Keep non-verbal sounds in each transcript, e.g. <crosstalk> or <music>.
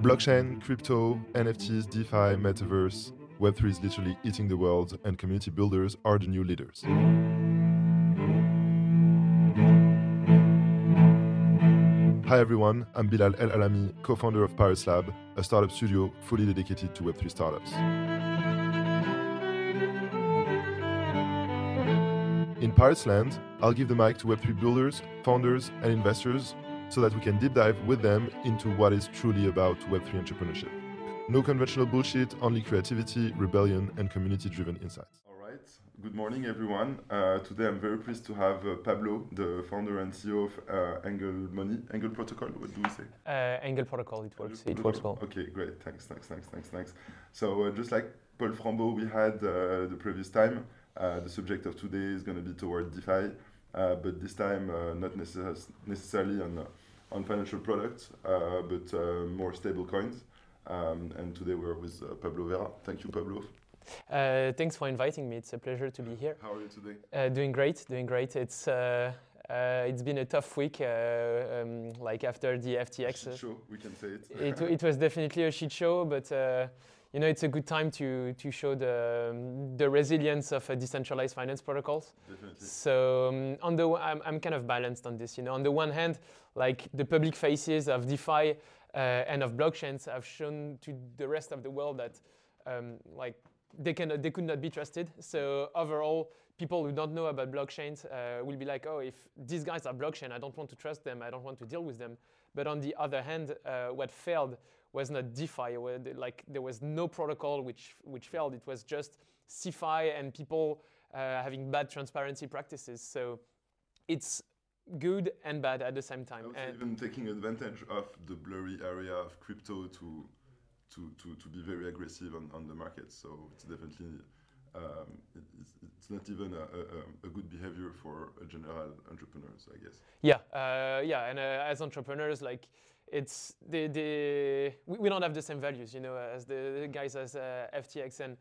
Blockchain, crypto, NFTs, DeFi, metaverse, Web3 is literally eating the world, and community builders are the new leaders. Hi everyone, I'm Bilal El Alamy, co founder of PyratzLabs, a startup studio fully dedicated to Web3 startups. In Pirates Land, I'll give the mic to Web3 builders, founders, and investors so that we can deep dive with them into what is truly about Web3 entrepreneurship. No conventional bullshit, only creativity, rebellion, and community driven insights. All right. Good morning, everyone. Uh, today I'm very pleased to have uh, Pablo, the founder and CEO of uh, Angle Money. Angle Protocol, what do we say? Uh, Angle Protocol, it works. It works well. Okay, great. Thanks, thanks, thanks, thanks, thanks. So, uh, just like Paul Frambot we had uh, the previous time, uh, the subject of today is going to be toward DeFi, uh, but this time uh, not necess- necessarily on, on financial products, but more stable coins. Um, and today we're with Pablo Veyrat. Thank you, Pablo. Uh, thanks for inviting me. It's a pleasure to be here. How are you today? Uh, doing great, doing great. It's uh, it's been a tough week. Um, like after the FTX. Shit show, we can say it. it, <laughs> it was definitely a shit show, but you know, it's a good time to, to show the, the resilience of uh, decentralized finance protocols. Definitely. So um, on the, I'm, I'm kind of balanced on this. You know, on the one hand, like the public faces of DeFi uh, and of blockchains have shown to the rest of the world that um, like they can they could not be trusted. So overall, people who don't know about blockchains uh, will be like, oh, if these guys are blockchain, I don't want to trust them. I don't want to deal with them. But on the other hand, uh, what failed was not DeFi. Like there was no protocol which which failed. It was just CeFi and people uh, having bad transparency practices. So it's good and bad at the same time. and even taking advantage of the blurry area of crypto to to, to, to be very aggressive on, on the market. So it's definitely um, it's, it's, not even a, a, a, good behavior for a general entrepreneurs, I guess. Yeah, uh, yeah, and uh, as entrepreneurs, like it's we, we, don't have the same values, you know, as the, the guys as uh, FTX. And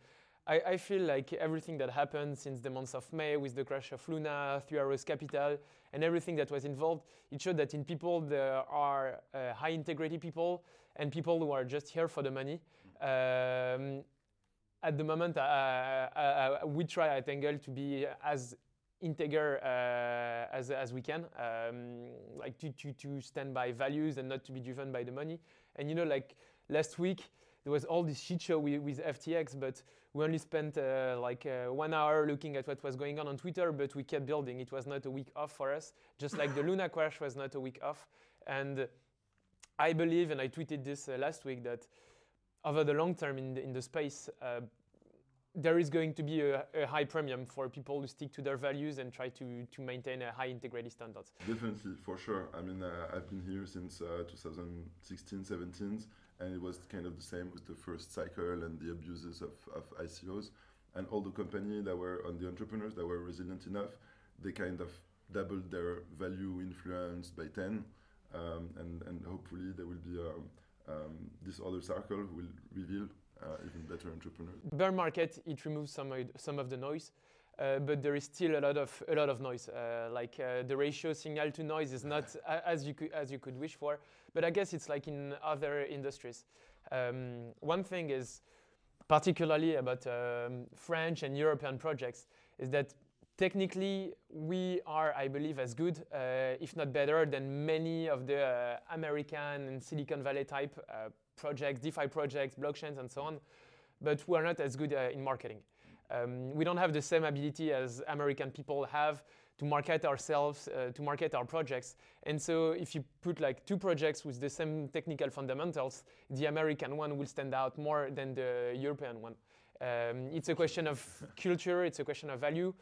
I, I, feel like everything that happened since the month of May with the crash of Luna, Three Arrows Capital, and everything that was involved, it showed that in people there are uh, high integrity people and people who are just here for the money. Um, at the moment, uh, uh, we try at Angle to be as integer uh, as, as we can, um, like to, to, to stand by values and not to be driven by the money. And you know, like last week, there was all this shit show with, with FTX, but we only spent uh, like uh, one hour looking at what was going on on Twitter, but we kept building. It was not a week off for us, just like the Luna crash was not a week off. And I believe, and I tweeted this uh, last week, that over the long term in the, in the space, uh, there is going to be a, a, high premium for people who stick to their values and try to, to maintain a high integrity standards. Definitely, for sure. I mean, uh, I've been here since uh, 2016, 17, and it was kind of the same with the first cycle and the abuses of, of ICOs. And all the companies that were on the entrepreneurs that were resilient enough, they kind of doubled their value influence by 10. Um, and, and hopefully there will be um, um, this other circle will reveal uh, even better entrepreneurs. Bear market, it removes some, some of the noise. Uh, but there is still a lot of a lot of noise. Uh, like uh, the ratio signal to noise is not <laughs> as you could as you could wish for. But I guess it's like in other industries. Um, one thing is particularly about um, French and European projects is that technically we are, I believe, as good, uh, if not better, than many of the uh, American and Silicon Valley type projects, DeFi projects, blockchains, and so on. But we are not as good in marketing. Um, we don't have the same ability as American people have to market ourselves, uh, to market our projects. And so if you put like two projects with the same technical fundamentals, the American one will stand out more than the European one. Um, it's a question of culture, it's a question of value.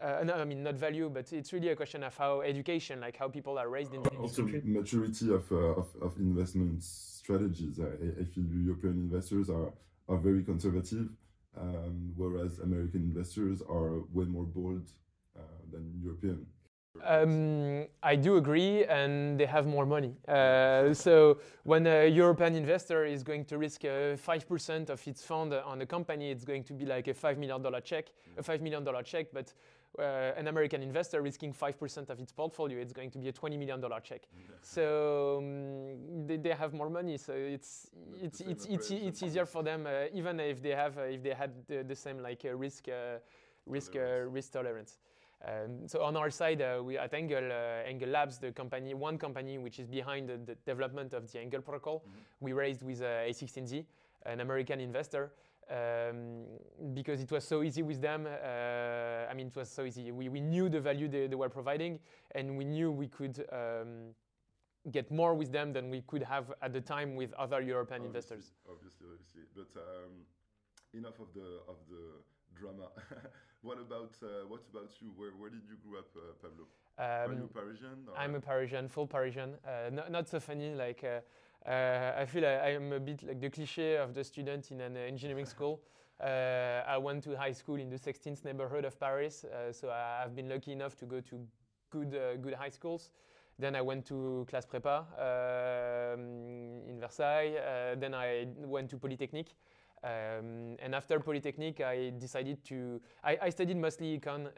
Uh, no, I mean not value, but it's really a question of how education, like how people are raised in the also maturity of, uh, of, of investment strategies. I, I feel European investors are are very conservative um, whereas American investors are way more bold uh, than European. Um, I do agree, and they have more money. Uh, so when a European investor is going to risk uh, five percent of its fund on a company, it's going to be like a five million dollar check, a five million dollar check. But an American investor risking 5% of its portfolio, it's going to be a $20 million check. <laughs> So um, they, they have more money, so it's it's it's it's, it's easier for them, uh, even if they have uh, if they had the, the same like uh, risk uh, risk uh, Tolerance. risk tolerance. Um, so on our side, uh, we at Angle uh, Angle Labs, the company, one company which is behind the, the development of the Angle protocol, Mhm. we raised with uh, A16Z, an American investor, um, because it was so easy with them. Uh, I mean, it was so easy. We, we knew the value they, they were providing, and we knew we could um, get more with them than we could have at the time with other European Obviously, investors. Obviously, obviously. But um, enough of the of the drama. <laughs> what about uh, what about you? Where where did you grow up, uh, Pablo? Are you Um, Parisian? Or? I'm a Parisian, full Parisian. Uh, not, not so funny. Like uh, I feel I, I'm a bit like the cliche of the student in an engineering school. Uh, I went to high school in the 16th neighborhood of Paris, uh, so I, I've been lucky enough to go to good uh, good high schools. Then I went to classe prépa um, in Versailles. Uh, then I went to Polytechnique. Um, and after Polytechnique, I decided to. I, I studied mostly econ uh,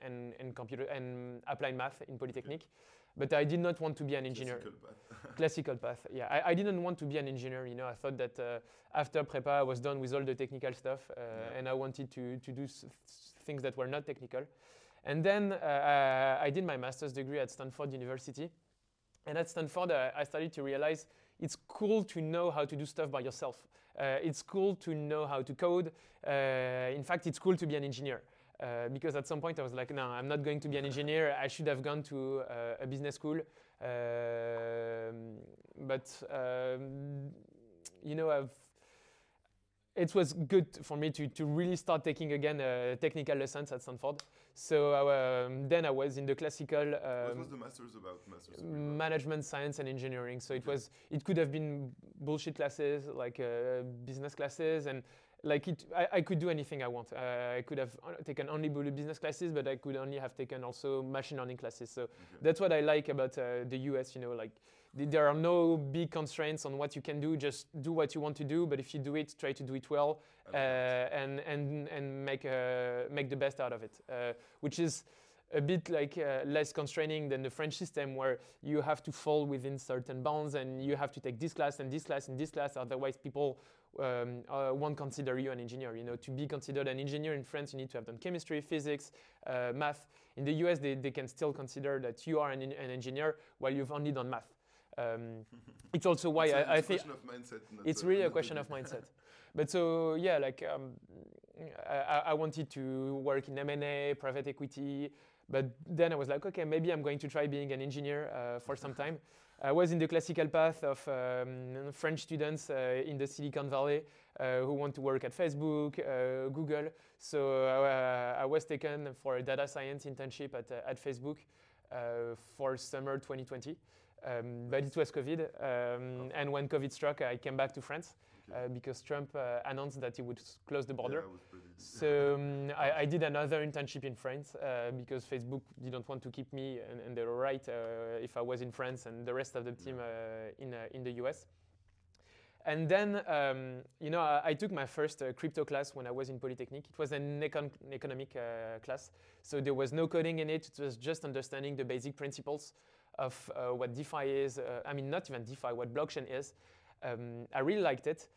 and, and computer and applied math in Polytechnique, but I did not want to be an engineer. Classical path. <laughs> Classical path. Yeah, I, I didn't want to be an engineer. You know, I thought that uh, after prepa, I was done with all the technical stuff, uh, Yeah. and I wanted to to do s- things that were not technical. And then uh, I did my master's degree at Stanford University. And at Stanford, uh, I started to realize it's cool to know how to do stuff by yourself. Uh, it's cool to know how to code. Uh, in fact, it's cool to be an engineer. Uh, because at some point I was like, no, I'm not going to be an engineer. I should have gone to uh, a business school. Um, but, um, you know, I've, it was good for me to, to really start taking again uh, technical lessons at Stanford. So um, then I was in the classical what um, was the masters about? Masters management science and engineering so it was it could have been bullshit classes like uh, business classes and like it I, I could do anything i want. Uh, i could have taken only bu- business classes but i could only have taken also machine learning classes. So Okay. that's what i like about uh, the us you know like th- there are no big constraints on what you can do. Just do what you want to do but if you do it try to do it well uh, and and and make uh, make the best out of it, uh, which is a bit like uh, less constraining than the French system, where you have to fall within certain bounds and you have to take this class and this class and this class, otherwise people um, uh, won't consider you an engineer. You know, to be considered an engineer in France, you need to have done chemistry, physics, uh, math. In the US, they, they can still consider that you are an, an engineer while you've only done math. Um, <laughs> it's also why It's a- I, think mindset. it's really a question of mindset. <laughs> But so yeah, like um, I- I wanted to work in M&A, private equity, but then I was like, okay, maybe I'm going to try being an engineer uh, for some time. I was in the classical path of um, French students uh, in the Silicon Valley uh, who want to work at Facebook, uh, Google. So uh, I was taken for a data science internship at, uh, at Facebook for summer 2020. Um, but it was COVID, um, and when COVID struck, I came back to France Okay. uh, because Trump uh, announced that he would close the border. Yeah, So um, I, I did another internship in France uh, because Facebook didn't want to keep me, and, and they were right uh, if I was in France and the rest of the team uh, in uh, in the US. And then, um, you know, I, I took my first uh, crypto class when I was in Polytechnique. It was an econ- economic uh, class, so there was no coding in it. It was just understanding the basic principles of uh, what DeFi is. Uh, I mean, not even DeFi, what blockchain is. Um, I really liked it.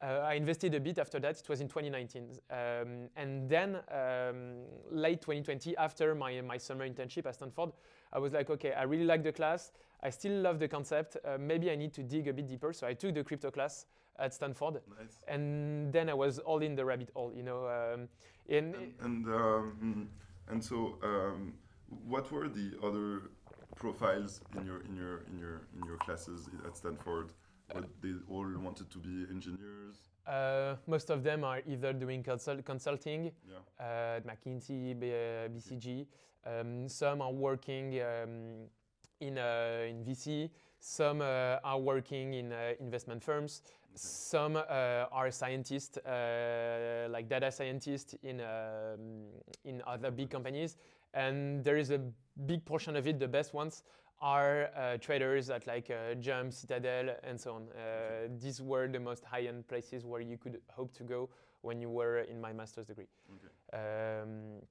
Uh, I invested a bit after that. It was in 2019. Um, and then, um, late 2020, after my, my summer internship at Stanford, I was like, okay, I really like the class. I still love the concept. Uh, maybe I need to dig a bit deeper. So I took the crypto class at Stanford. Nice. And then I was all in the rabbit hole, you know. Um, in, And and, um, and so, um, what were the other profiles in your in your in your in your classes at Stanford? They all wanted to be engineers. uh, most of them are either doing consult- consulting, Yeah. uh, at McKinsey, B- uh, BCG. Um, some are working um, in, uh, in VC. Some uh, are working in uh, investment firms. Some uh, are scientists, uh, like data scientists in, um, in other big companies. And there is a big portion of it, the best ones, are uh, traders at like uh, Jump, Citadel, and so on. Uh, These were the most high-end places where you could hope to go when you were in my master's degree. Okay. Um,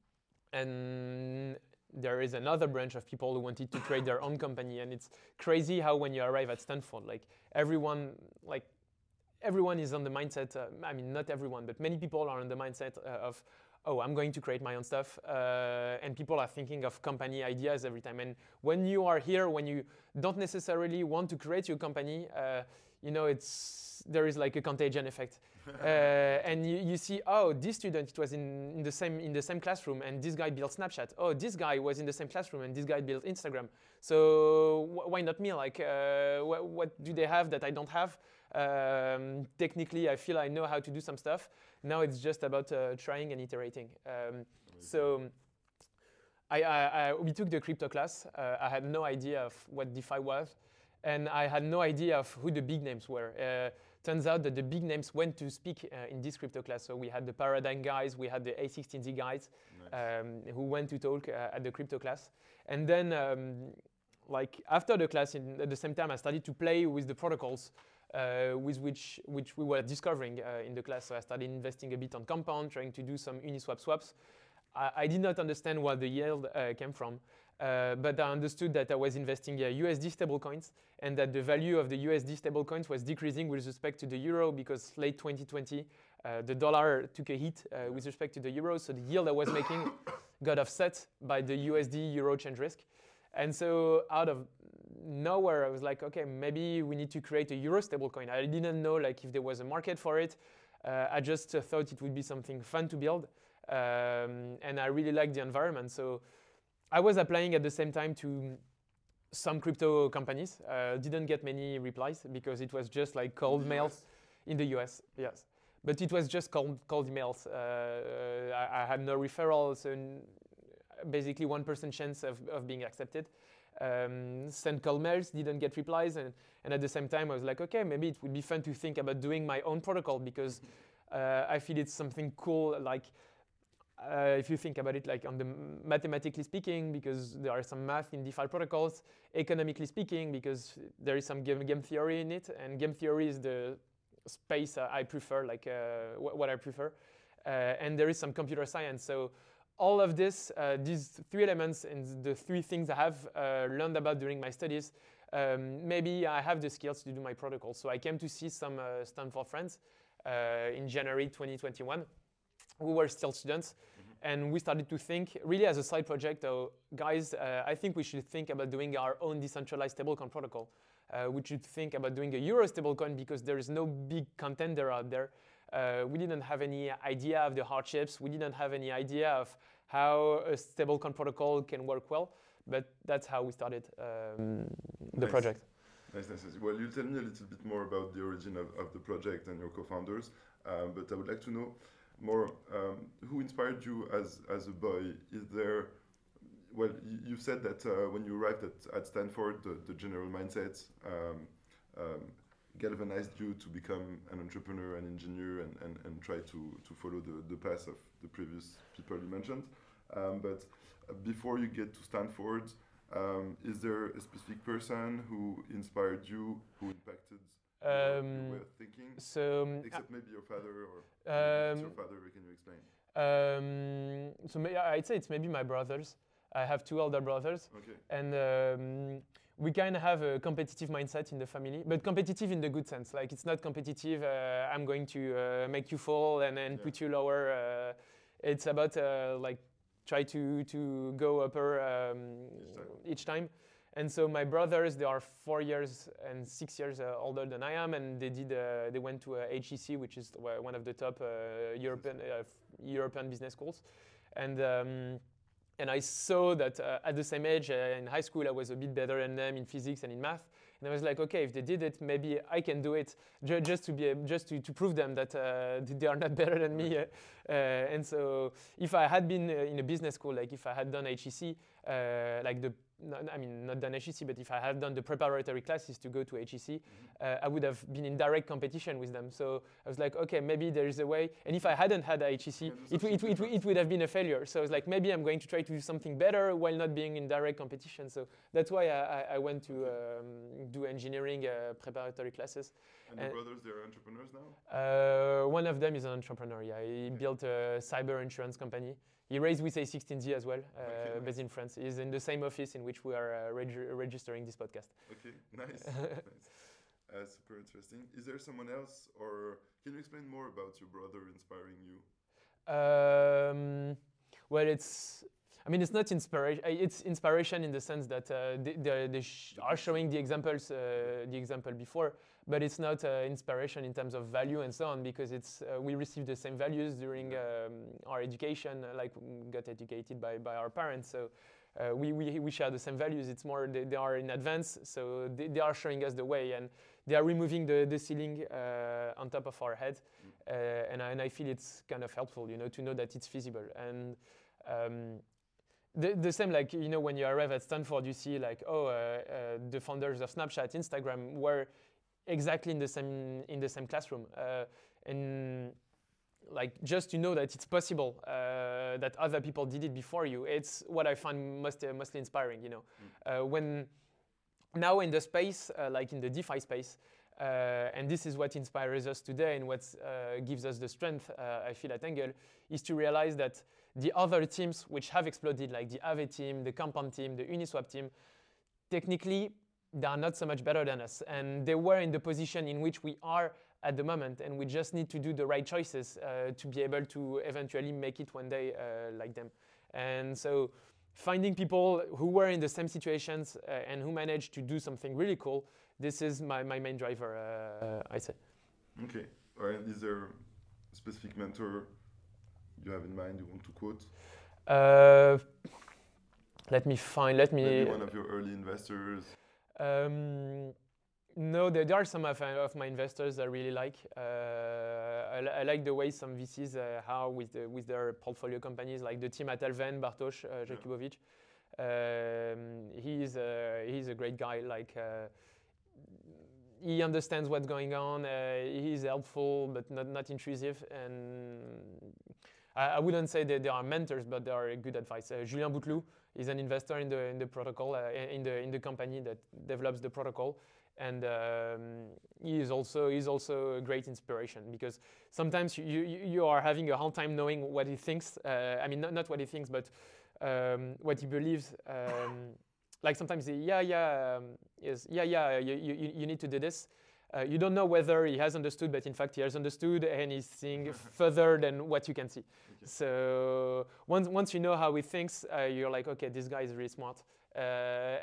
and there is another branch of people who wanted to create their own <coughs> company and it's crazy how when you arrive at stanford like everyone like everyone is on the mindset uh, i mean not everyone but many people are on the mindset uh, of oh i'm going to create my own stuff uh, and people are thinking of company ideas every time and when you are here when you don't necessarily want to create your company uh, you know it's there is like a contagion effect <laughs> uh, and you, you, see, oh, this student it was in, in, the same in the same classroom, and this guy built Snapchat. Oh, this guy was in the same classroom, and this guy built Instagram. So wh why not me? Like, uh, wh what do they have that I don't have? Um, technically, I feel I know how to do some stuff. Now it's just about uh, trying and iterating. Um, so. I, I, I, we took the crypto class. Uh, I had no idea of what DeFi was, and I had no idea of who the big names were. Uh, turns out that the big names went to speak uh, in this crypto class. So we had the Paradigm guys, we had the A16Z guys nice. um, who went to talk uh, at the crypto class. And then, um, like after the class, in, at the same time, I started to play with the protocols with which, which we were discovering uh, in the class. So I started investing a bit on Compound, trying to do some Uniswap swaps. I, I did not understand where the yield uh, came from. Uh, but I understood that I was investing in USD stablecoins and that the value of the USD stablecoins was decreasing with respect to the euro because late 2020 uh, the dollar took a hit uh, with respect to the euro, so the yield I was making <coughs> got offset by the USD euro change risk. And so out of nowhere, I was like, okay, maybe we need to create a euro stablecoin. I didn't know like if there was a market for it. Uh, I just uh, thought it would be something fun to build, um, and I really liked the environment. So I was applying at the same time to some crypto companies. Uh, didn't get many replies because it was just like cold in mails in the US. Yes, but it was just cold cold emails. Uh, I, I, had no referrals, and basically one percent chance of, of being accepted. Um, sent cold mails, didn't get replies, and, and at the same time I was like, okay, maybe it would be fun to think about doing my own protocol because uh, I feel it's something cool, like uh, if you think about it like on the mathematically speaking because there are some math in DeFi protocols, economically speaking because there is some game, game theory in it and game theory is the space I prefer, like uh, wh what I prefer. Uh, and there is some computer science. So all of this, uh, these three elements and the three things I have uh, learned about during my studies, um, maybe I have the skills to do my protocol. So I came to see some Stanford friends in January 2021 we were still students. Mm-hmm. And we started to think, really as a side project, oh, guys, uh, I think we should think about doing our own decentralized stablecoin protocol. Uh, we should think about doing a Euro stablecoin because there is no big contender out there. Uh, we didn't have any idea of the hardships. We didn't have any idea of how a stablecoin protocol can work well. But that's how we started um, the nice. project. Nice, nice, nice. Well, you tell me a little bit more about the origin of, of the project and your co-founders. Um, but I would like to know more um, who inspired you as as a boy is there well you, said that uh, when you arrived at, at stanford the, the general mindset um, um, galvanized you to become an entrepreneur an engineer and, and, and try to, to follow the, the path of the previous people you mentioned um, but uh, before you get to stanford um, is there a specific person who inspired you who impacted um, way of thinking? So, um, except maybe your father or um, your father. Can you explain? Um, so I'd say it's maybe my brothers. I have two older brothers, okay. and um, we kind of have a competitive mindset in the family, but competitive in the good sense. Like it's not competitive. Uh, I'm going to uh, make you fall and then yeah. put you lower. Uh, it's about uh, like try to to go upper um, each time. Each time. And so my brothers, they are four years and six years uh, older than I am, and they did. Uh, they went to HEC, which is one of the top uh, European uh, European business schools, and. Um, and I saw that uh, at the same age in high school, I was a bit better than them in physics and in math. And I was like, okay, if they did it, maybe I can do it, ju just to be just to, to prove them that uh, they are not <laughs> better than me. Uh, and so, if I had been in a business school, like if I had done HEC, like the not, I mean, not done HEC, but if I had done the preparatory classes to go to HEC, mm-hmm. uh, I would have been in direct competition with them. So I was like, okay, maybe there is a way. And if I hadn't had HEC, yeah, it, it, it, it, would have been a failure. So I was like, maybe I'm going to try to do something better while not being in direct competition. So that's why I, I went to um, do engineering uh, preparatory classes. And, and your brothers, they're entrepreneurs now? Uh, one of them is an entrepreneur, yeah. He okay. built a cyber insurance company he raised with A16Z as well, uh, Okay, based in France. He's in the same office in which we are uh, reg- registering this podcast. Okay, nice. <laughs> nice. Uh, super interesting. Is there someone else, or can you explain more about your brother inspiring you? Um, well, it's. I mean, it's not inspiration. It's inspiration in the sense that uh, they, they, they sh- are showing the examples, uh, the example before, but it's not uh, inspiration in terms of value and so on because it's uh, we receive the same values during um, our education, uh, like we got educated by, by our parents. So uh, we, we, we share the same values. It's more they, they are in advance, so they, they are showing us the way and they are removing the, the ceiling uh, on top of our head. Uh, and, I, and I feel it's kind of helpful, you know, to know that it's feasible. And um, the, the same, like, you know, when you arrive at Stanford, you see, like, oh, uh, uh, the founders of Snapchat, Instagram were exactly in the same, in the same classroom. Uh, and like just to know that it's possible uh, that other people did it before you it's what i find most, uh, mostly inspiring you know uh, when now in the space uh, like in the defi space uh, and this is what inspires us today and what uh, gives us the strength i feel at angle is to realize that the other teams which have exploded like the Aave team the compound team the uniswap team technically they are not so much better than us and they were in the position in which we are at the moment, and we just need to do the right choices uh, to be able to eventually make it one day uh, like them. And so, finding people who were in the same situations uh, and who managed to do something really cool, this is my, my main driver, uh, I say. Okay. All right. Is there a specific mentor you have in mind you want to quote? Uh, let me find. Let me. Maybe one of your early investors. Um, no, there, there, are some of, of, my investors I really like. Uh, I, I, like the way some VCs uh, how with the, with their portfolio companies, like the team at Alven, Bartosz uh, Jakubovic. Um, he's a, he's a great guy. Like he understands what's going on. he's helpful, but not not intrusive. And I, I, wouldn't say that they are mentors, but they are good advice. Julien Bouteloup is an investor in the in the protocol in the in the company that develops the protocol and um, he is also he's also a great inspiration because sometimes you, you, you are having a hard time knowing what he thinks. Uh, I mean, not, not what he thinks, but um, what he believes. Um, <coughs> like sometimes, he, yeah, yeah, yes, yeah, yeah, you, you, you need to do this. Uh, you don't know whether he has understood, but in fact he has understood and he's seeing <laughs> further than what you can see. Okay. So once, once you know how he thinks, uh, you're like, okay, this guy is really smart. Uh,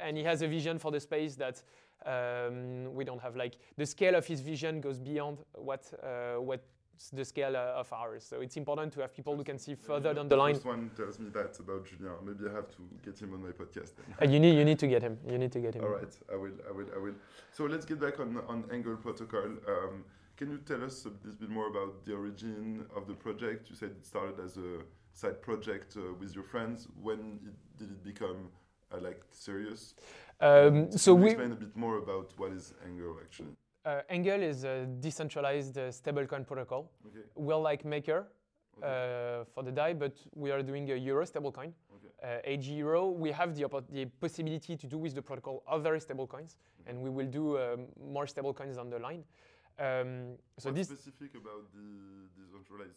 and he has a vision for the space that um, we don't have like the scale of his vision goes beyond what uh, what the scale uh, of ours. So it's important to have people who can see further down the line. First one tells me that about Julien. Maybe I have to get him on my podcast. uh, you need you need to get him. You need to get him. All right, I will. I will. I will. So let's get back on on Angle Protocol. Um, can you tell us a little bit more about the origin of the project? You said it started as a side project uh, with your friends. When it, did it become uh, like serious? Um, so we explain a bit more about what is Angle actually. Uh, Angle is a decentralized uh, stablecoin protocol. Okay. We're like Maker okay. uh, for the DAI, but we are doing a Euro stablecoin. Okay. Uh, AG Euro, we have the, the possibility to do with the protocol other stablecoins, okay. and we will do um, more stablecoins on the line. Um, so What's this specific about the decentralized?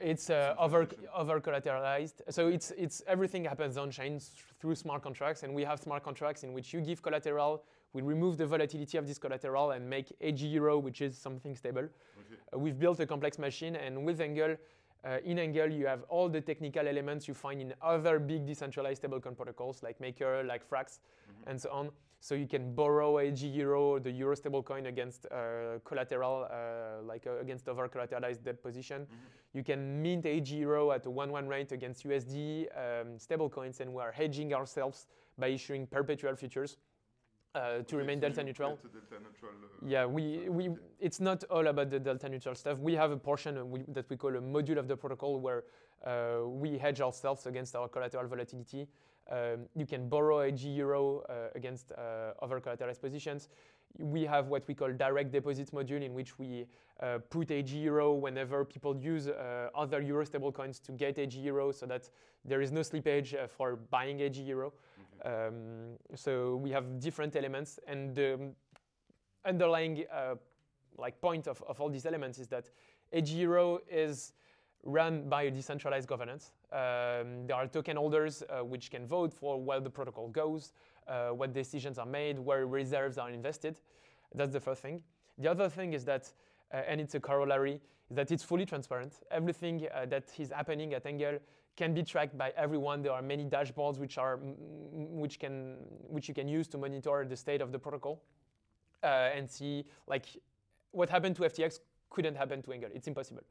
It's uh, over over collateralized. So it's it's everything happens on chain through smart contracts, and we have smart contracts in which you give collateral, we remove the volatility of this collateral, and make AG Euro, which is something stable. Okay. Uh, we've built a complex machine, and with Angle, uh, in Angle, you have all the technical elements you find in other big decentralized stablecoin protocols like Maker, like Frax, mm-hmm. and so on. So you can borrow AG Euro, the Euro stablecoin against uh, collateral, uh, like uh, against over collateralized debt position. Mm-hmm. You can mint AG Euro at a one-one rate against USD um, stablecoins, and we are hedging ourselves by issuing perpetual futures. Uh, to remain delta neutral. delta neutral uh, yeah, we, we, it's not all about the delta neutral stuff. We have a portion uh, we, that we call a module of the protocol where uh, we hedge ourselves against our collateral volatility. Um, you can borrow AG Euro uh, against uh, other collateralized positions. We have what we call direct deposits module in which we uh, put AG Euro whenever people use uh, other Euro stablecoins to get AG Euro so that there is no slippage uh, for buying AG Euro. Um, so we have different elements and the underlying uh, like point of, of all these elements is that AG Euro is run by a decentralized governance. Um, there are token holders uh, which can vote for where the protocol goes, uh, what decisions are made, where reserves are invested. That's the first thing. The other thing is that, uh, and it's a corollary, is that it's fully transparent. Everything uh, that is happening at Angle can be tracked by everyone. There are many dashboards which are which can which you can use to monitor the state of the protocol uh, and see like what happened to FTX couldn't happen to Angle. It's impossible.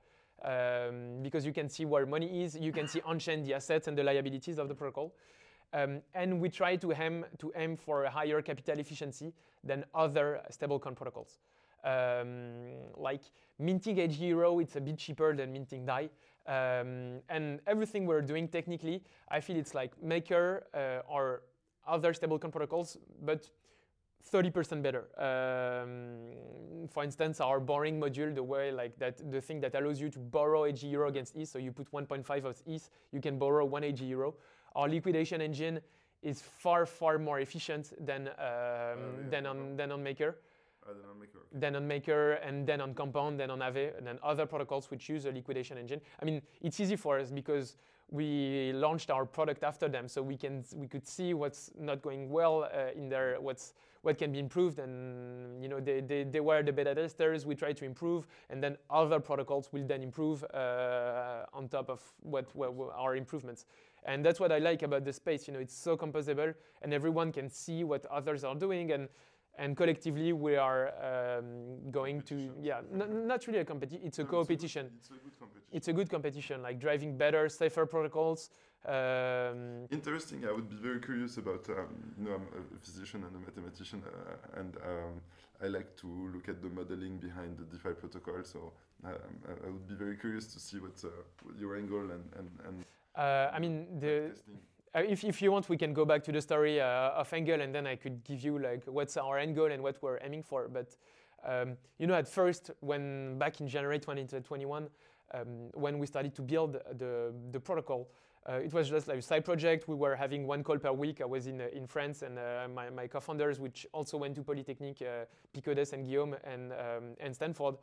Um, because you can see where money is, you can see on-chain the assets and the liabilities of the protocol. Um, and we try to aim, to aim for a higher capital efficiency than other stablecoin protocols. Um, like minting AG Euro, it's a bit cheaper than minting DAI. Um, and everything we're doing technically, I feel it's like Maker uh, or other stablecoin protocols, but 30% better. Um, for instance, our borrowing module, the way like that, the thing that allows you to borrow AG euro against ETH, so you put 1.5 of ETH, you can borrow one AG euro. Our liquidation engine is far, far more efficient than, um, uh, yeah, than, on, than on Maker. Uh, then on Maker. Then on Maker, and then on Compound, then on Aave, and then other protocols which use a liquidation engine. I mean, it's easy for us because we launched our product after them, so we can we could see what's not going well uh, in there, what's what can be improved, and you know they, they, they were the beta testers. We try to improve, and then other protocols will then improve uh, on top of what, what, what our improvements. And that's what I like about the space. You know, it's so composable, and everyone can see what others are doing, and and collectively we are um, going to yeah n- not really a competition it's a no, competition it's a, good, it's a, good competition it's a good competition like driving better safer protocols um, interesting i would be very curious about um, you know i'm a physician and a mathematician uh, and um, i like to look at the modeling behind the defi protocol so um, i would be very curious to see what uh, your angle and and, and uh, i mean the testing uh, if, if you want, we can go back to the story uh, of Angle, and then I could give you like what's our end goal and what we're aiming for. But um, you know, at first, when back in January 2021, um, when we started to build the, the protocol, it was just like a side project. We were having one call per week. I was in, uh, in France, and uh, my, my co-founders, which also went to Polytechnique, uh, Picodes and Guillaume and, um, and Stanford,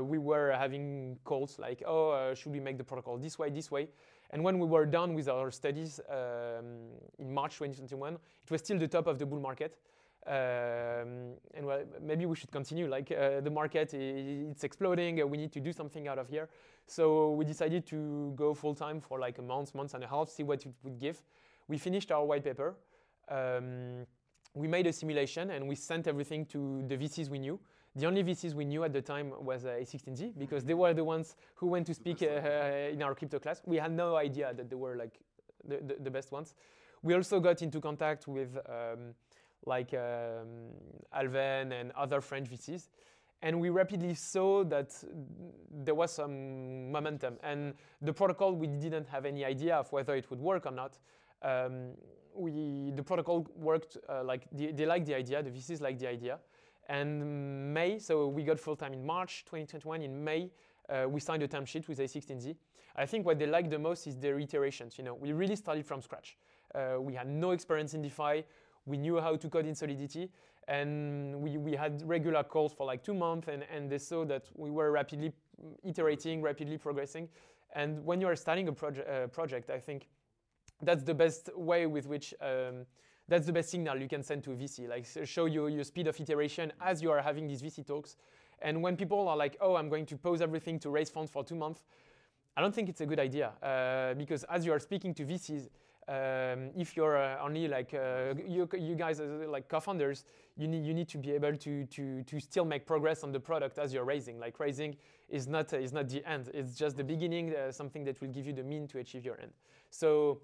we were having calls like, oh, should we make the protocol this way, this way? And when we were done with our studies um, in March 2021, it was still the top of the bull market. Um, and well, maybe we should continue. Like uh, the market, it's exploding. Uh, we need to do something out of here. So we decided to go full time for like a month, month and a half, see what it would give. We finished our white paper. Um, we made a simulation and we sent everything to the VCs we knew. The only VCs we knew at the time was uh, A16Z because they were the ones who went to speak uh, in our crypto class. We had no idea that they were like the, the, the best ones. We also got into contact with um, like um, Alven and other French VCs. And we rapidly saw that there was some momentum. And the protocol, we didn't have any idea of whether it would work or not. Um, we, the protocol worked uh, like they, they liked the idea, the VCs liked the idea. And May, so we got full time in March 2021. In May, uh, we signed a term sheet with A16Z. I think what they like the most is their iterations. You know, we really started from scratch. Uh, we had no experience in DeFi. We knew how to code in Solidity, and we, we had regular calls for like two months, and, and they saw that we were rapidly iterating, rapidly progressing. And when you are starting a proje- uh, project, I think that's the best way with which um, that's the best signal you can send to VC, like show you your speed of iteration as you are having these VC talks. And when people are like, oh, I'm going to pause everything to raise funds for two months, I don't think it's a good idea uh, because as you are speaking to VCs, um, if you're uh, only like uh, you, you, guys as like co-founders, you need you need to be able to to to still make progress on the product as you're raising. Like raising is not is not the end; it's just the beginning, uh, something that will give you the mean to achieve your end. So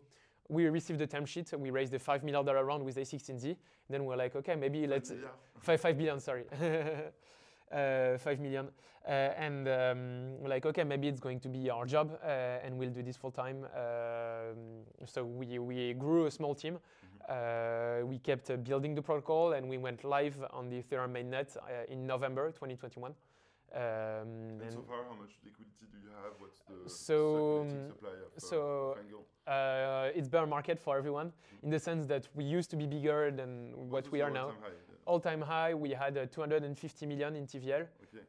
we received the term sheet. We raised the five million dollar round with A16Z. Then we're like, okay, maybe let's five five billion. Sorry, <laughs> uh, five million. Uh, and um, we're like, okay, maybe it's going to be our job, uh, and we'll do this full time. Um, so we we grew a small team. Mm-hmm. we kept building the protocol, and we went live on the Ethereum mainnet in November 2021. Um, and, and, so far, how much liquidity do you have? What's the so, supply of, so uh, it's bear market for everyone mm-hmm. in the sense that we used to be bigger than what, what we are now. High? All time high, we had uh, 250 million in TVL, okay.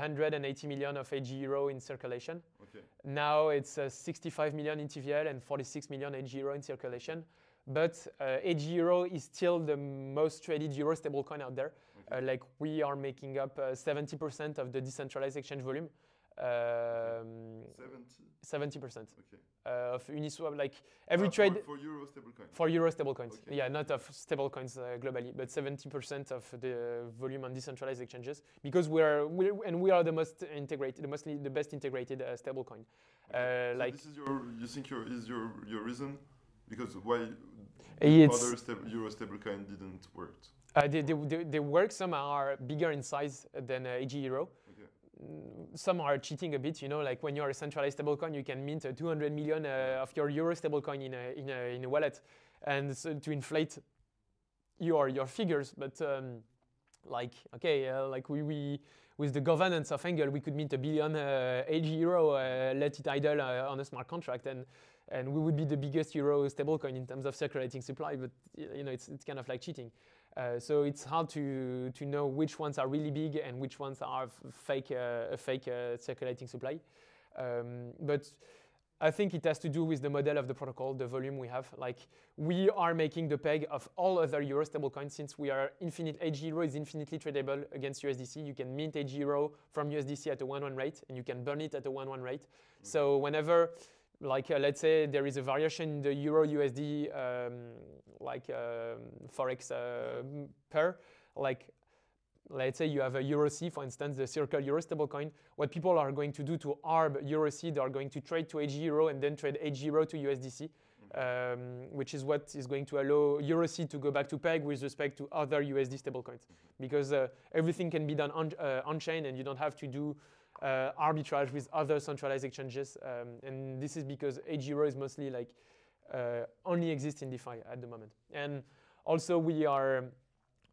180 million of AG Euro in circulation. Okay. Now it's uh, 65 million in TVL and 46 million AG Euro in circulation. But uh, AG Euro is still the most traded euro stablecoin out there. Uh, like we are making up 70% of the decentralized exchange volume. Um, 70 percent okay. uh, of Uniswap. Like every uh, trade for, euro stablecoins. For euro stablecoins, okay. yeah, not of stablecoins uh, globally, but 70 percent of the volume on decentralized exchanges because we are we and we are the most integrated, the mostly the best integrated uh, stablecoin. Okay. Uh, so like this is your you think your is your your reason because why other sta euro stablecoin didn't work. Uh, they, they, they, they, work. Some are bigger in size than uh, AG Euro. Some are cheating a bit. You know, like when you're a centralized stablecoin, you can mint uh, 200 million uh, of your euro stablecoin in a, in a in a wallet, and so to inflate your your figures. But um, like okay, uh, like we, we with the governance of Angle, we could mint a billion uh, AG Euro, uh, let it idle on a smart contract, and and we would be the biggest euro stablecoin in terms of circulating supply. But you know, it's it's kind of like cheating. Uh, so it's hard to, to know which ones are really big and which ones are fake, uh, fake uh, circulating supply. Um, but I think it has to do with the model of the protocol, the volume we have. Like we are making the peg of all other euro stablecoins since we are infinite. AG euro is infinitely tradable against USDC. You can mint AG euro from USDC at a 1-1 rate and you can burn it at a 1-1 rate. Mm-hmm. So whenever like uh, let's say there is a variation in the euro USD um, like um, forex uh, pair like let's say you have a euro C for instance the circle euro stablecoin what people are going to do to arb euro C they are going to trade to AG euro and then trade AG euro to USDC um, which is what is going to allow euro C to go back to peg with respect to other USD stablecoins because uh, everything can be done on, uh, on chain and you don't have to do uh, arbitrage with other centralized exchanges. Um, and this is because AG Euro is mostly like uh, only exists in DeFi at the moment. And also we are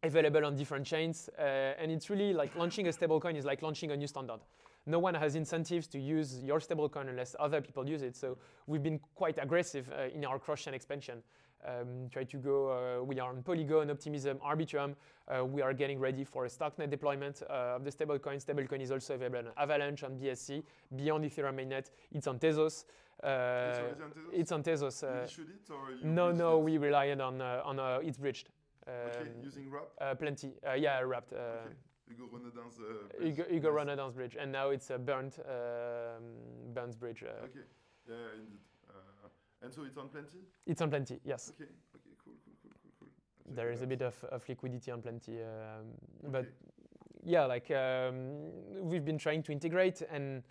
available on different chains. Uh, and it's really like launching a stablecoin is like launching a new standard. No one has incentives to use your stablecoin unless other people use it. So we've been quite aggressive uh, in our cross-chain expansion um, try to go. Uh, we are on Polygon, Optimism, Arbitrum. Uh, we are getting ready for a Starknet deployment uh, of the stablecoin. Stablecoin is also available on Avalanche, on BSC, beyond Ethereum mainnet. It's on Tezos. it's on Tezos. It's on Tezos. no, no, we relied on on uh, it's bridged. Um, okay, using Wrap? Uh, plenty. Uh, yeah, wrapped. Uh, okay. Hugo Renauden's uh, bridge. Hugo, Hugo yes. Bridge, and now it's a burnt um, Burns bridge. okay. Yeah, indeed. And so it's on plenty? It's on plenty, yes. Okay, okay, cool, cool, cool, cool, cool. There is a bit of, of liquidity on plenty. Um, okay. But yeah, like um, we've been trying to integrate and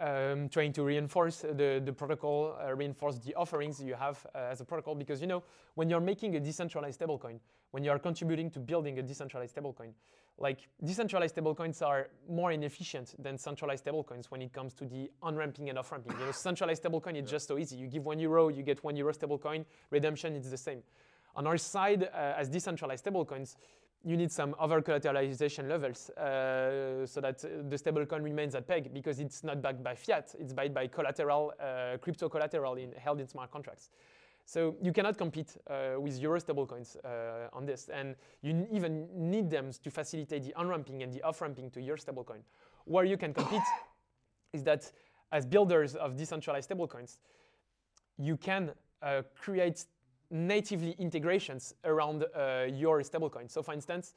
um, trying to reinforce the, the protocol, uh, reinforce the offerings you have uh, as a protocol. Because, you know, when you're making a decentralized stablecoin, when you're contributing to building a decentralized stablecoin, like decentralized stablecoins are more inefficient than centralized stablecoins when it comes to the on-ramping and off-ramping. You know, centralized stablecoin is yeah. just so easy. You give one euro, you get one euro stablecoin. Redemption is the same. On our side, uh, as decentralized stablecoins, you need some other collateralization levels uh, so that the stablecoin remains at peg because it's not backed by fiat, it's backed by collateral, uh, crypto collateral in, held in smart contracts. So you cannot compete uh, with euro stablecoins uh, on this, and you even need them to facilitate the on-ramping and the off-ramping to your stablecoin. Where you can compete is that as builders of decentralized stablecoins, you can uh, create natively integrations around uh, your stablecoin. So for instance,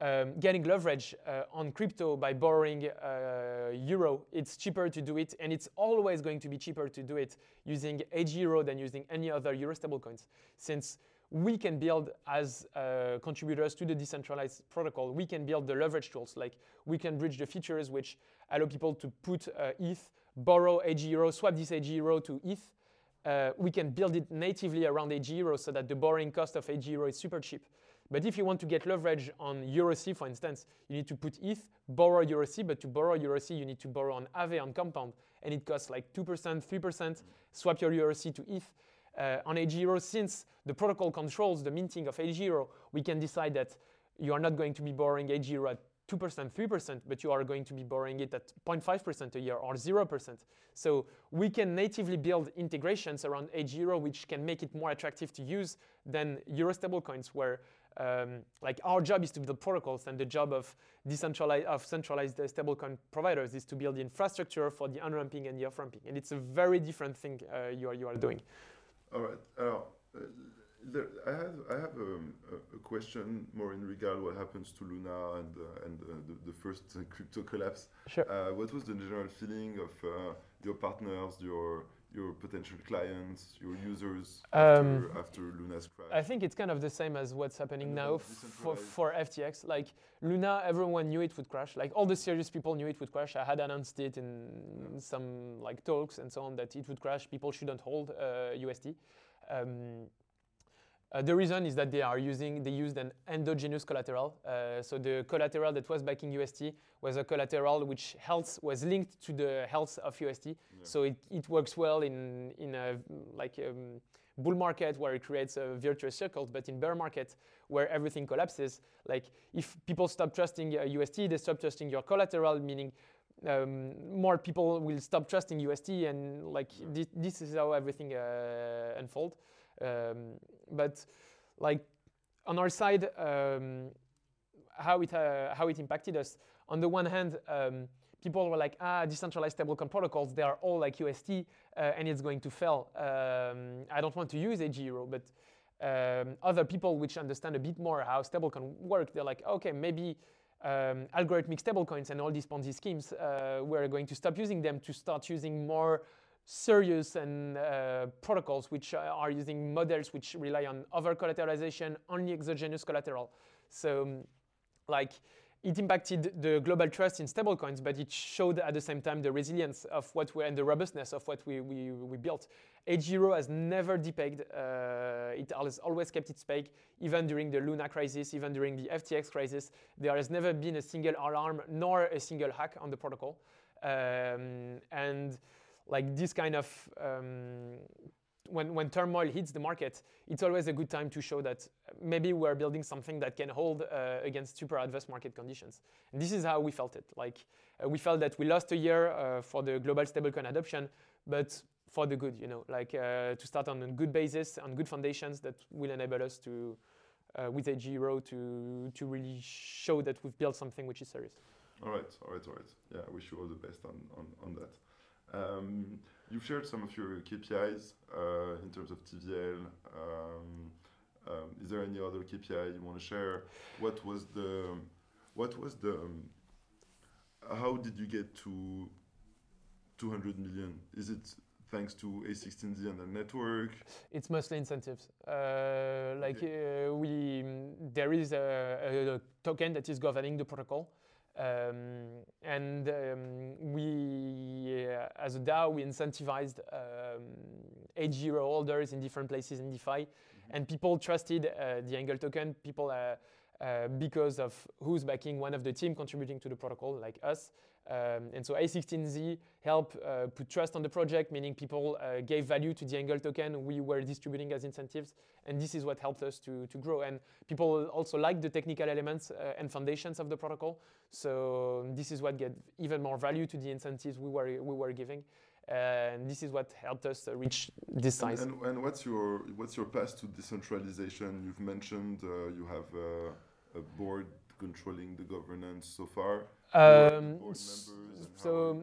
um, getting leverage uh, on crypto by borrowing uh, euro, it's cheaper to do it, and it's always going to be cheaper to do it using AG euro than using any other euro stablecoins. Since we can build as uh, contributors to the decentralized protocol, we can build the leverage tools. Like we can bridge the features which allow people to put uh, ETH, borrow AG euro, swap this AG euro to ETH. Uh, we can build it natively around AG euro so that the borrowing cost of AG euro is super cheap. But if you want to get leverage on EuroC, for instance, you need to put ETH, borrow EuroC, but to borrow EuroC, you need to borrow on Aave on Compound, and it costs like 2%, 3%, swap your EuroC to ETH. Uh, on AG Euro, since the protocol controls the minting of AG Euro, we can decide that you are not going to be borrowing AG Euro at 2%, 3%, but you are going to be borrowing it at 0.5% a year or 0%. So we can natively build integrations around AG Euro, which can make it more attractive to use than Euro stablecoins, where um, like our job is to build protocols, and the job of decentralized of centralized stablecoin providers is to build the infrastructure for the on-ramping and the off-ramping, and it's a very different thing uh, you are you are doing. All right. Uh, there, I have I have um, a, a, question more in regard what happens to Luna and uh, and uh, the, the, first <laughs> crypto collapse. Sure. Uh, what was the general feeling of uh, your partners, your your potential clients, your users um, after, after, Luna's crash? I think it's kind of the same as what's happening now for, for FTX. Like Luna, everyone knew it would crash. Like all the serious people knew it would crash. I had announced it in yeah. some like talks and so on that it would crash. People shouldn't hold uh, USD. Um, uh, the reason is that they are using, they used an endogenous collateral. Uh, so the collateral that was backing UST was a collateral which health was linked to the health of UST. Yeah. So it, it works well in, in a like um, bull market where it creates a virtuous circle, but in bear market where everything collapses, like if people stop trusting uh, UST, they stop trusting your collateral, meaning um, more people will stop trusting UST, and like yeah. this, this, is how everything uh, unfold. Um, but like on our side, um, how it uh, how it impacted us. On the one hand, um, people were like, ah, decentralized stablecoin protocols, they are all like UST, uh, and it's going to fail. Um, I don't want to use AG Euro, but um, other people which understand a bit more how stablecoin work, they're like, okay, maybe um, algorithmic stablecoins and all these Ponzi schemes, uh, we're going to stop using them to start using more serious and uh, protocols which are using models which rely on over collateralization, only exogenous collateral. So, um, like, it impacted the global trust in stablecoins, but it showed at the same time the resilience of what we and the robustness of what we, we, we built. AG Euro has never depegged. Uh, it has always kept its peg, even during the Luna crisis, even during the FTX crisis. There has never been a single alarm nor a single hack on the protocol. Um, and like this kind of um, when, when turmoil hits the market, it's always a good time to show that maybe we're building something that can hold uh, against super adverse market conditions. And this is how we felt it. Like uh, we felt that we lost a year uh, for the global stablecoin adoption, but for the good, you know, like uh, to start on a good basis, on good foundations that will enable us to, uh, with AG Euro, to to really show that we've built something which is serious. All right, all right, all right. Yeah, I wish you all the best on on, on that. Um, you've shared some of your KPIs uh, in terms of TVL. Um, um, is there any other KPI you want to share? What was the, what was the, um, how did you get to 200 million? Is it thanks to A16Z and the network? It's mostly incentives. Uh, like okay. uh, we, there is a, a, token that is governing the protocol. Um, and um, we, uh, as a DAO, we incentivized um, AG Euro holders in different places in DeFi, mm-hmm. and people trusted uh, the Angle token. People, uh, uh, because of who's backing one of the team contributing to the protocol, like us. Um, and so A16Z helped uh, put trust on the project, meaning people uh, gave value to the Angle token we were distributing as incentives. And this is what helped us to, to grow. And people also like the technical elements uh, and foundations of the protocol. So this is what gave even more value to the incentives we were, we were giving. And this is what helped us reach this size. And, and, and what's your what's your path to decentralization? You've mentioned uh, you have uh, a board controlling the governance so far. Um, so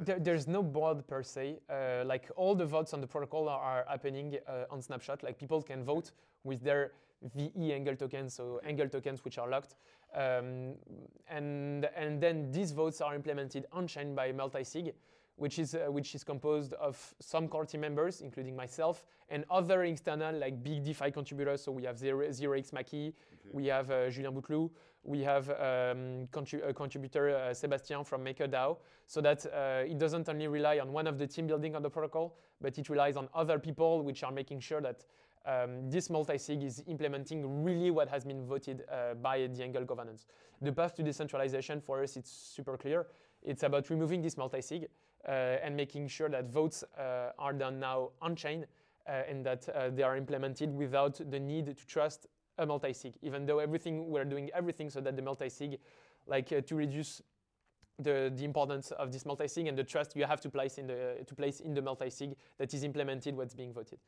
there, there's no board per se. Uh, like all the votes on the protocol are, are happening uh, on Snapshot. Like people can vote with their VE Angle tokens, so Angle tokens which are locked. Um, and, and then these votes are implemented on-chain by multi-sig which is, uh, which is composed of some core team members, including myself, and other external, like big DeFi contributors. So we have Zero, Zero X Maki, okay. we have uh, Julien Bouteloup, we have um, contrib- contributor, uh, Sebastian from MakerDAO, so that uh, it doesn't only rely on one of the team building on the protocol, but it relies on other people which are making sure that um, this multi-sig is implementing really what has been voted uh, by the Angle governance. The path to decentralization for us, it's super clear. It's about removing this multi-sig and making sure that votes uh, are done now on-chain uh, and that they are implemented without the need to trust a multi-sig, even though everything we're doing everything so that the multi-sig, like to reduce the, the importance of this multi-sig and the trust you have to place in the to place in the multi-sig that is implemented what's being voted.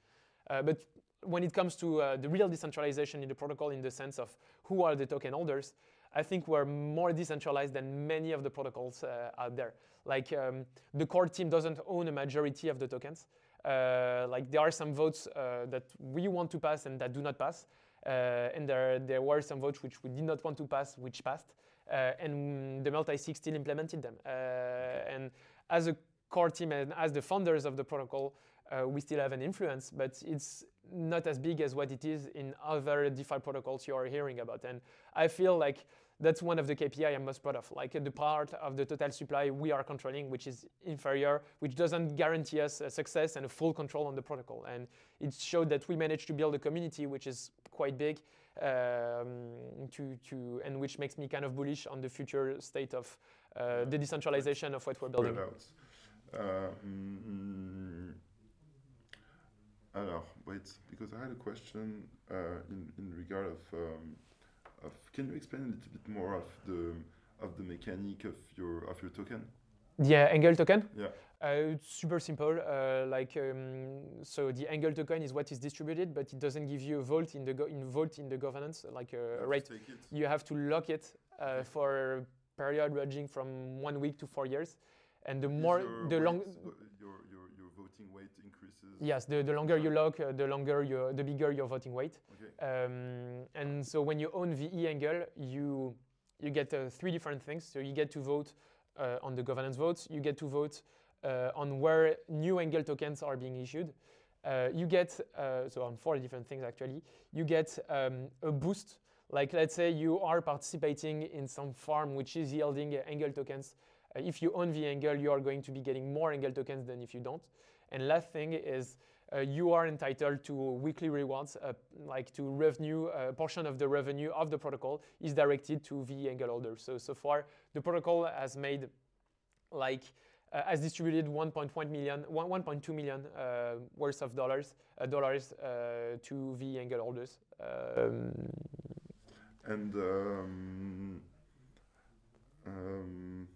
Uh, but when it comes to uh, the real decentralization in the protocol, in the sense of who are the token holders, I think we're more decentralized than many of the protocols uh, out there. Like um, the core team doesn't own a majority of the tokens. Uh, like there are some votes uh, that we want to pass and that do not pass. Uh, and there, there were some votes which we did not want to pass, which passed. Uh, and the multi-sig still implemented them. and as a core team and as the founders of the protocol, we still have an influence, but it's not as big as what it is in other DeFi protocols you are hearing about. And I feel like that's one of the KPI I'm most proud of. Like the part of the total supply we are controlling, which is inferior, which doesn't guarantee us a success and a full control on the protocol. And it showed that we managed to build a community which is quite big, um, to, to, and which makes me kind of bullish on the future state of uh, the decentralization of what we're building. Uh, mm, alors, wait, because I had a question uh, in, in regard of, um, of, can you explain a little bit more of the, of the mechanic of your, of your token? The Angle token? Yeah. Uh, it's super simple. Uh, like um, so, the Angle token is what is distributed, but it doesn't give you a vault in the go- in vault in the governance. Like a you rate, you have to lock it uh, for a period ranging from one week to four years, and the more the long Yes, the, the longer you lock, uh, the longer your, the bigger your voting weight. Okay. Um, and so when you own VE Angle, you you get uh, three different things. So you get to vote uh, on the governance votes. You get to vote uh, on where new Angle tokens are being issued. Uh, you get uh, so on four different things actually. You get um, a boost. Like let's say you are participating in some farm which is yielding Angle tokens. if you own the Angle, you are going to be getting more Angle tokens than if you don't. And last thing is uh, you are entitled to weekly rewards, uh, like to revenue, a uh, portion of the revenue of the protocol is directed to the angle holders. So, so far, the protocol has made like uh, has distributed 1.1 million, 1.2 million uh, worth of dollars, uh, dollars to the angle holders. Um, and um, um,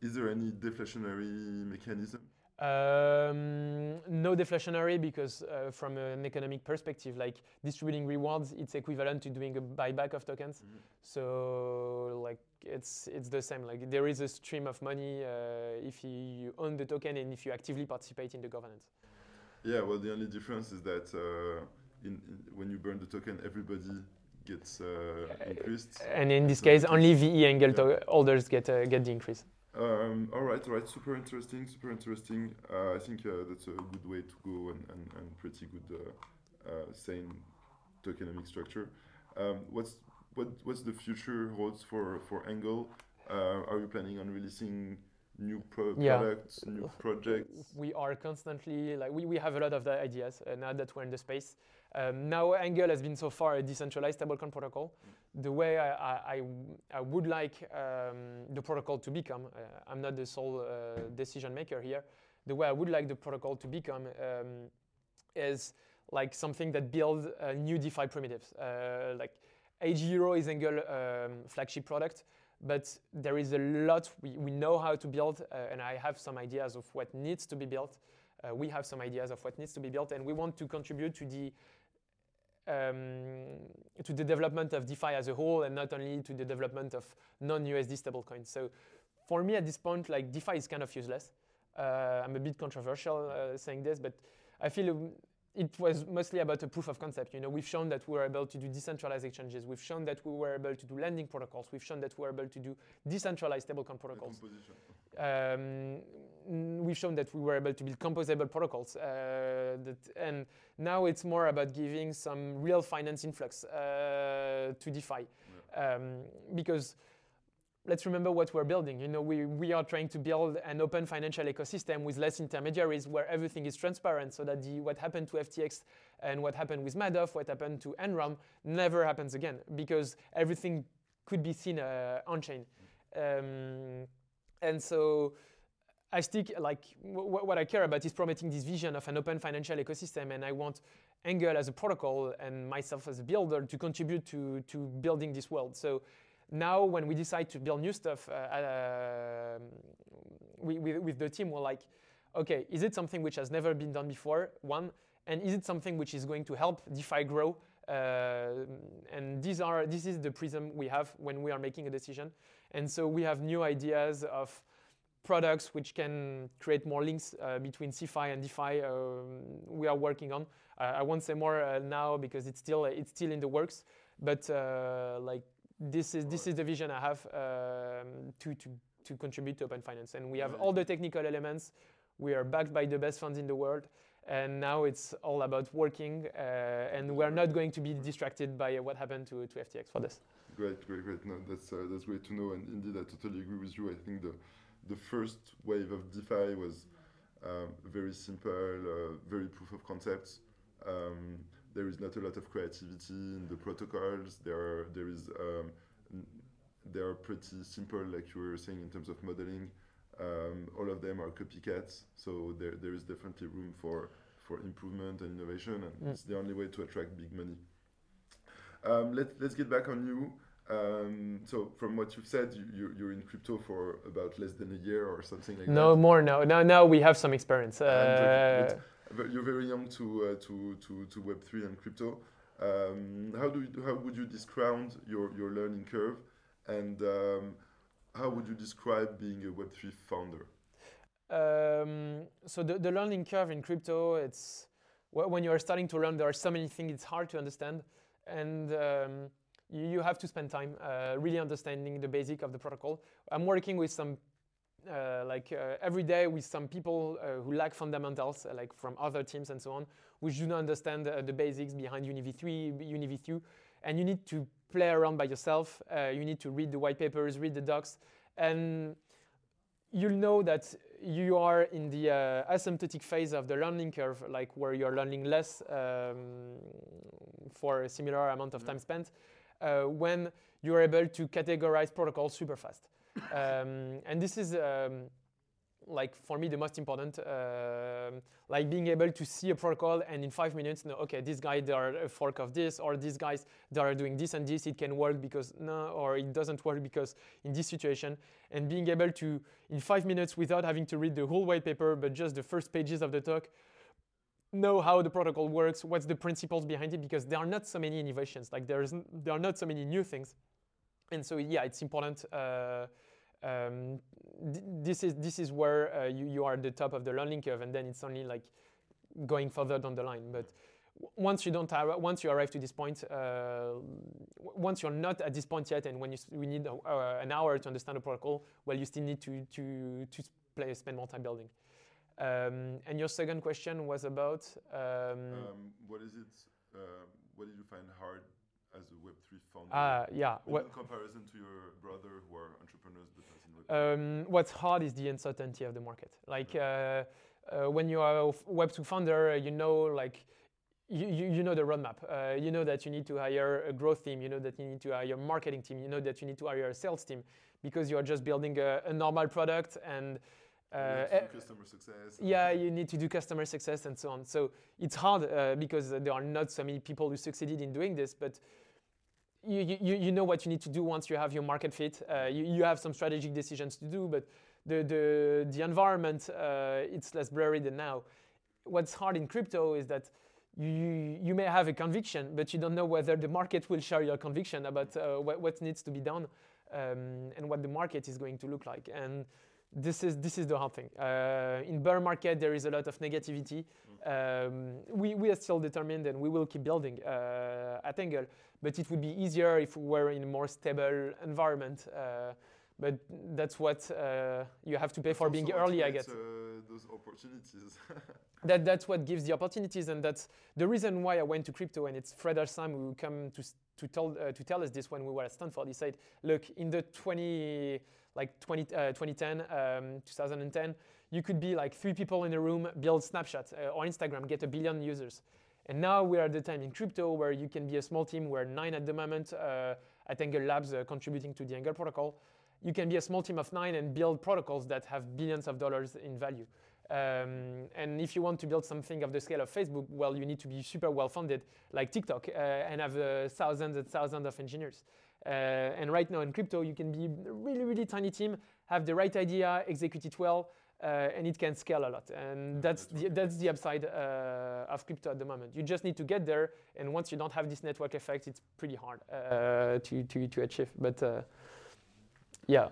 is there any deflationary mechanism? Um, no deflationary because uh, from an economic perspective, like distributing rewards, it's equivalent to doing a buyback of tokens. Mm-hmm. So like it's it's the same. Like there is a stream of money uh, if you own the token and if you actively participate in the governance. Yeah, well, the only difference is that uh, in, in, when you burn the token, everybody gets uh, increased. And in this so case, only VE Angle yeah. holders get uh, get the increase. Um, all right, all right, super interesting, super interesting. Uh, I think uh, that's a good way to go and, and, and pretty good, uh, uh sane tokenomic structure. Um, what's what what's the future holds for for Angle? Uh, are you planning on releasing new pro yeah. products, new projects? We are constantly like we, we have a lot of the ideas uh, now that we're in the space. Um, now Angle has been so far a decentralized stablecoin protocol. Mm the way I, I, I would like um, the protocol to become, uh, I'm not the sole uh, decision maker here, the way I would like the protocol to become um, is like something that builds uh, new DeFi primitives. Uh, like AG Euro is Angle um, flagship product, but there is a lot we, we know how to build, uh, and I have some ideas of what needs to be built. Uh, we have some ideas of what needs to be built, and we want to contribute to the um, to the development of DeFi as a whole and not only to the development of non-USD stablecoins. So for me at this point, like DeFi is kind of useless. Uh, I'm a bit controversial uh, saying this, but I feel it was mostly about a proof of concept. You know, we've shown that we were able to do decentralized exchanges. We've shown that we were able to do lending protocols. We've shown that we were able to do decentralized stablecoin protocols. Um, we've shown that we were able to build composable protocols. Uh, that, and now it's more about giving some real finance influx uh, to DeFi. Yeah. Um, because let's remember what we're building. You know, we, we are trying to build an open financial ecosystem with less intermediaries where everything is transparent so that the, what happened to FTX and what happened with Madoff, what happened to Enron never happens again because everything could be seen uh, on chain. Um, and so I stick like what I care about is promoting this vision of an open financial ecosystem, and I want Angle as a protocol and myself as a builder to contribute to to building this world. So now when we decide to build new stuff uh, uh, we, we, with the team, we're like, okay, is it something which has never been done before? One, and is it something which is going to help DeFi grow? Uh, and these are this is the prism we have when we are making a decision. And so we have new ideas of products which can create more links uh, between CeFi and DeFi. Um, we are working on. Uh, I won't say more uh, now because it's still it's still in the works. But uh, like this is this is the vision I have um, to to to contribute to open finance. And we have all the technical elements. We are backed by the best funds in the world. And now it's all about working, uh, and we're not going to be distracted by what happened to, to FTX for this. Great, great, great. No, that's uh, that's great to know. And indeed, I totally agree with you. I think the the first wave of DeFi was um, very simple, uh, very proof of concepts. Um, there is not a lot of creativity in the protocols. There, are, there is, um, they are pretty simple, like you were saying, in terms of modeling. Um, all of them are copycats, so there, there is definitely room for, for improvement and innovation, and mm. it's the only way to attract big money. Um, let, let's get back on you. Um, so from what you've said, you, you, are in crypto for about less than a year or something like no, that. No, more now. Now, now we have some experience. Uh, you're very young to, uh, to, to, to Web3 and crypto. Um, how, do you, how would you describe your, your learning curve? And um, how would you describe being a Web3 founder? Um, so the, the learning curve in crypto, it's when you are starting to learn, there are so many things it's hard to understand. And um, you, you have to spend time uh, really understanding the basic of the protocol. I'm working with some uh, like uh, every day with some people uh, who lack fundamentals, uh, like from other teams and so on, which do not understand uh, the basics behind UniV3, UniV2, and you need to play around by yourself. you need to read the white papers, read the docs, and you'll know that you are in the asymptotic phase of the learning curve, like where you're learning less um, for a similar amount of time spent uh, when you're able to categorize protocols super fast. <laughs> um, and this is um, like for me the most important uh, like being able to see a protocol and in five minutes know okay this guy they are a fork of this or these guys they are doing this and this it can work because no or it doesn't work because in this situation and being able to in five minutes without having to read the whole white paper but just the first pages of the talk know how the protocol works, what's the principles behind it, because there are not so many innovations. Like there's there are not so many new things, and so yeah, it's important. Uh, um, th this is this is where uh, you you are at the top of the learning curve, and then it's only like going further down the line. But once you don't have, once you arrive to this point, uh, once you're not at this point yet, and when you we need uh, an hour to understand the protocol, well, you still need to to to play, spend more time building. Um, and your second question was about um, um, what is it? Uh, what did you find hard as a Web three founder? Uh, yeah. in comparison to your brother who are entrepreneurs but um, what's hard is the uncertainty of the market. Like uh, uh, when you are a Web two founder, you know like. You, you, you, know the roadmap. Uh, you know that you need to hire a growth team. You know that you need to hire a marketing team. You know that you need to hire a sales team because you are just building a, a normal product and uh, customer success. Yeah, you need to do customer success and so on. So it's hard uh, because there are not so many people who succeeded in doing this, but you, you, you know what you need to do once you have your market fit. Uh, you, you have some strategic decisions to do, but the, the, the environment, uh, it's less blurry than now. What's hard in crypto is that you, you may have a conviction, but you don't know whether the market will share your conviction about uh, what, what needs to be done um, and what the market is going to look like. And this is this is the hard thing. Uh, in bear market, there is a lot of negativity. Um, we, we are still determined and we will keep building uh, at Angle, but it would be easier if we were in a more stable environment. Uh, but that's what uh, you have to pay for being early, I guess. Uh, those opportunities. <laughs> that, that's what gives the opportunities, and that's the reason why I went to crypto. And it's Fred Ehrsam who came to to tell uh, to tell us this when we were at Stanford. He said, "Look, in the 20 like 20, uh, 2010, um, 2010, you could be like three people in a room, build Snapchat uh, or Instagram, get a billion users. And now we are at the time in crypto where you can be a small team. We're nine at the moment uh, at Angle Labs uh, contributing to the Angle protocol. You can be a small team of nine and build protocols that have billions of dollars in value. Um, and if you want to build something of the scale of Facebook, well, you need to be super well funded, like TikTok, uh, and have uh, thousands and thousands of engineers. Uh, and right now in crypto, you can be a really, really tiny team, have the right idea, execute it well, uh, and it can scale a lot. And that's the, that's the upside uh, of crypto at the moment. You just need to get there, and once you don't have this network effect, it's pretty hard uh, to, to, to achieve. But uh, yeah.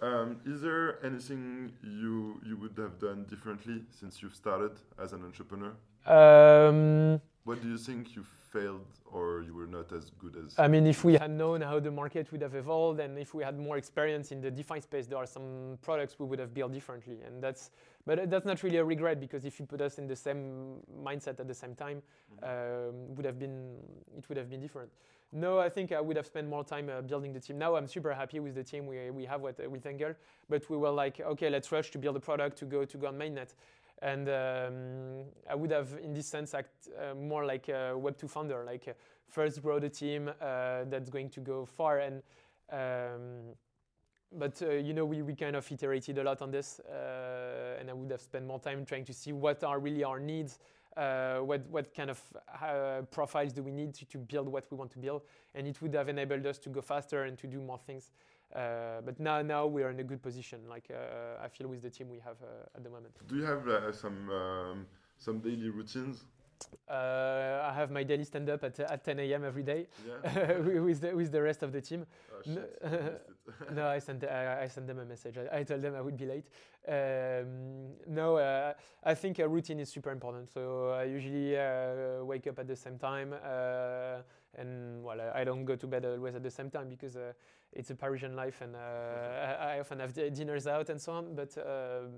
Um, is there anything you you would have done differently since you've started as an entrepreneur? Um, what do you think you failed or you were not as good as? I mean, if we had known how the market would have evolved and if we had more experience in the DeFi space, there are some products we would have built differently. And that's, but that's not really a regret because if you put us in the same mindset at the same time, mm-hmm. um, would have been, it would have been different. No, I think I would have spent more time uh, building the team. Now I'm super happy with the team we, we have with, uh, with Angle, but we were like, okay, let's rush to build a product to go to go on mainnet. And um, I would have, in this sense, act uh, more like a Web2 founder, like uh, first grow the team uh, that's going to go far. And um, but uh, you know, we, we kind of iterated a lot on this, and I would have spent more time trying to see what are really our needs uh, what, what kind of uh, profiles do we need to, to, build what we want to build. And it would have enabled us to go faster and to do more things. Uh, but now, now we are in a good position. Like uh, I feel with the team we have uh, at the moment. Do you have uh, some um, some daily routines? Uh, I have my daily stand up at, at 10 a.m. every day yeah. <laughs> with, the, with the rest of the team. Oh, no, <laughs> no, I sent, I, I sent them a message. I, I told them I would be late. Um, no, uh, I think a routine is super important. So I usually uh, wake up at the same time. Uh, and well, I don't go to bed always at the same time because uh, it's a Parisian life, and uh, I, <laughs> I, often have dinners out and so on. But um,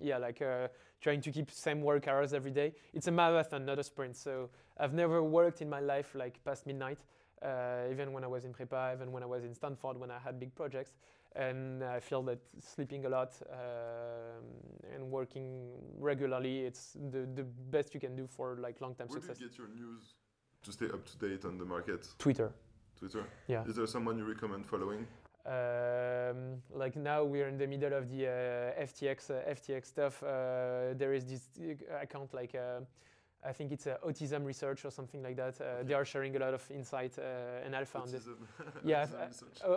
yeah, like uh, trying to keep same work hours every day. It's a marathon, not a sprint. So I've never worked in my life like past midnight, uh, even when I was in prepa, even when I was in Stanford, when I had big projects. And I feel that sleeping a lot um, and working regularly, it's the, the best you can do for like long-term success. Where do you get your news to stay up to date on the market? Twitter. Twitter. Yeah. Is there someone you recommend following? Um, like now we're in the middle of the uh, FTX uh, FTX stuff. Uh, there is this account like uh, I think it's uh, autism research or something like that. Okay. They are sharing a lot of insight and alpha autism. on this. <laughs> yeah,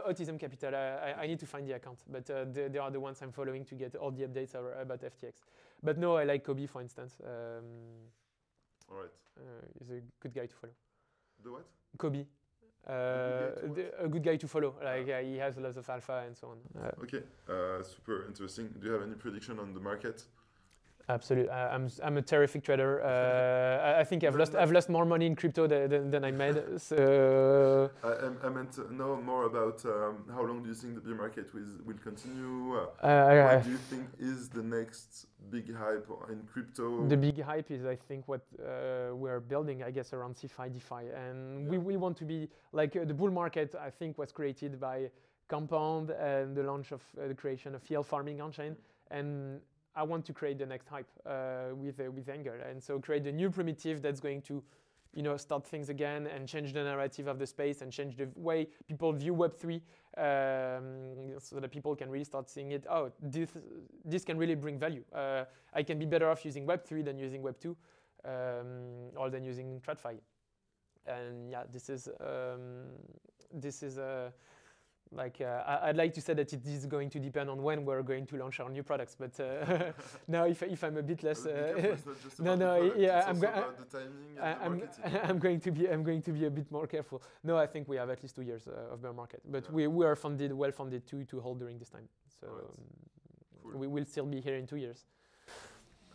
autism capital. I, I, need to find the account, but they, they, are the ones I'm following to get all the updates about FTX. But no, I like Cobie for instance. Um, all right. he's a good guy to follow. The what? Cobie. Uh, a good guy to follow. Like uh, he has lots of alpha and so on. Okay, uh, super interesting. Do you have any prediction on the market? Absolutely, uh, I'm I'm a terrific trader. <laughs> Uh, I think I've lost I've lost more money in crypto than, than, I made. So I, I, meant to know more about um, how long do you think the bear market will will continue? Uh, what do you think is the next big hype in crypto? The big hype is I think what uh, we're building, I guess, around CeFi, DeFi, and yeah. we, we want to be like uh, the bull market. I think was created by Compound and the launch of uh, the creation of yield farming on chain and I want to create the next hype uh, with uh, with Angle, and so create a new primitive that's going to, you know, start things again and change the narrative of the space and change the way people view Web three, um, so that people can really start seeing it. Oh, this this can really bring value. Uh, I can be better off using Web three than using Web two, um, or than using TradFi. And yeah, this is um, this is a like uh, I'd like to say that it is going to depend on when we're going to launch our new products, but uh, <laughs> now if, if I'm a bit less, uh, <laughs> no, no, yeah, I'm, go- I'm, <laughs> I'm going to be I'm going to be a bit more careful. No, I think we have at least two years uh, of bear market, but yeah. we, we are funded, well funded to to hold during this time, so right. um, cool. we will still be here in two years.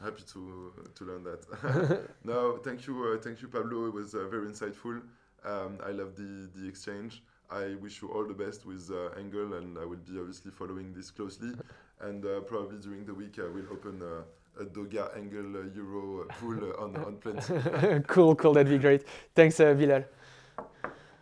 Happy to to learn that. no, thank you, uh, thank you, Pablo. It was uh, very insightful. Um, I love the the exchange. I wish you all the best with uh, Angle, and I will be obviously following this closely. <laughs> and uh, probably during the week, I will open a Doga Angle uh, Euro pool on, on Plenty. <laughs> cool, cool. That'd be great. Thanks, uh, Bilal.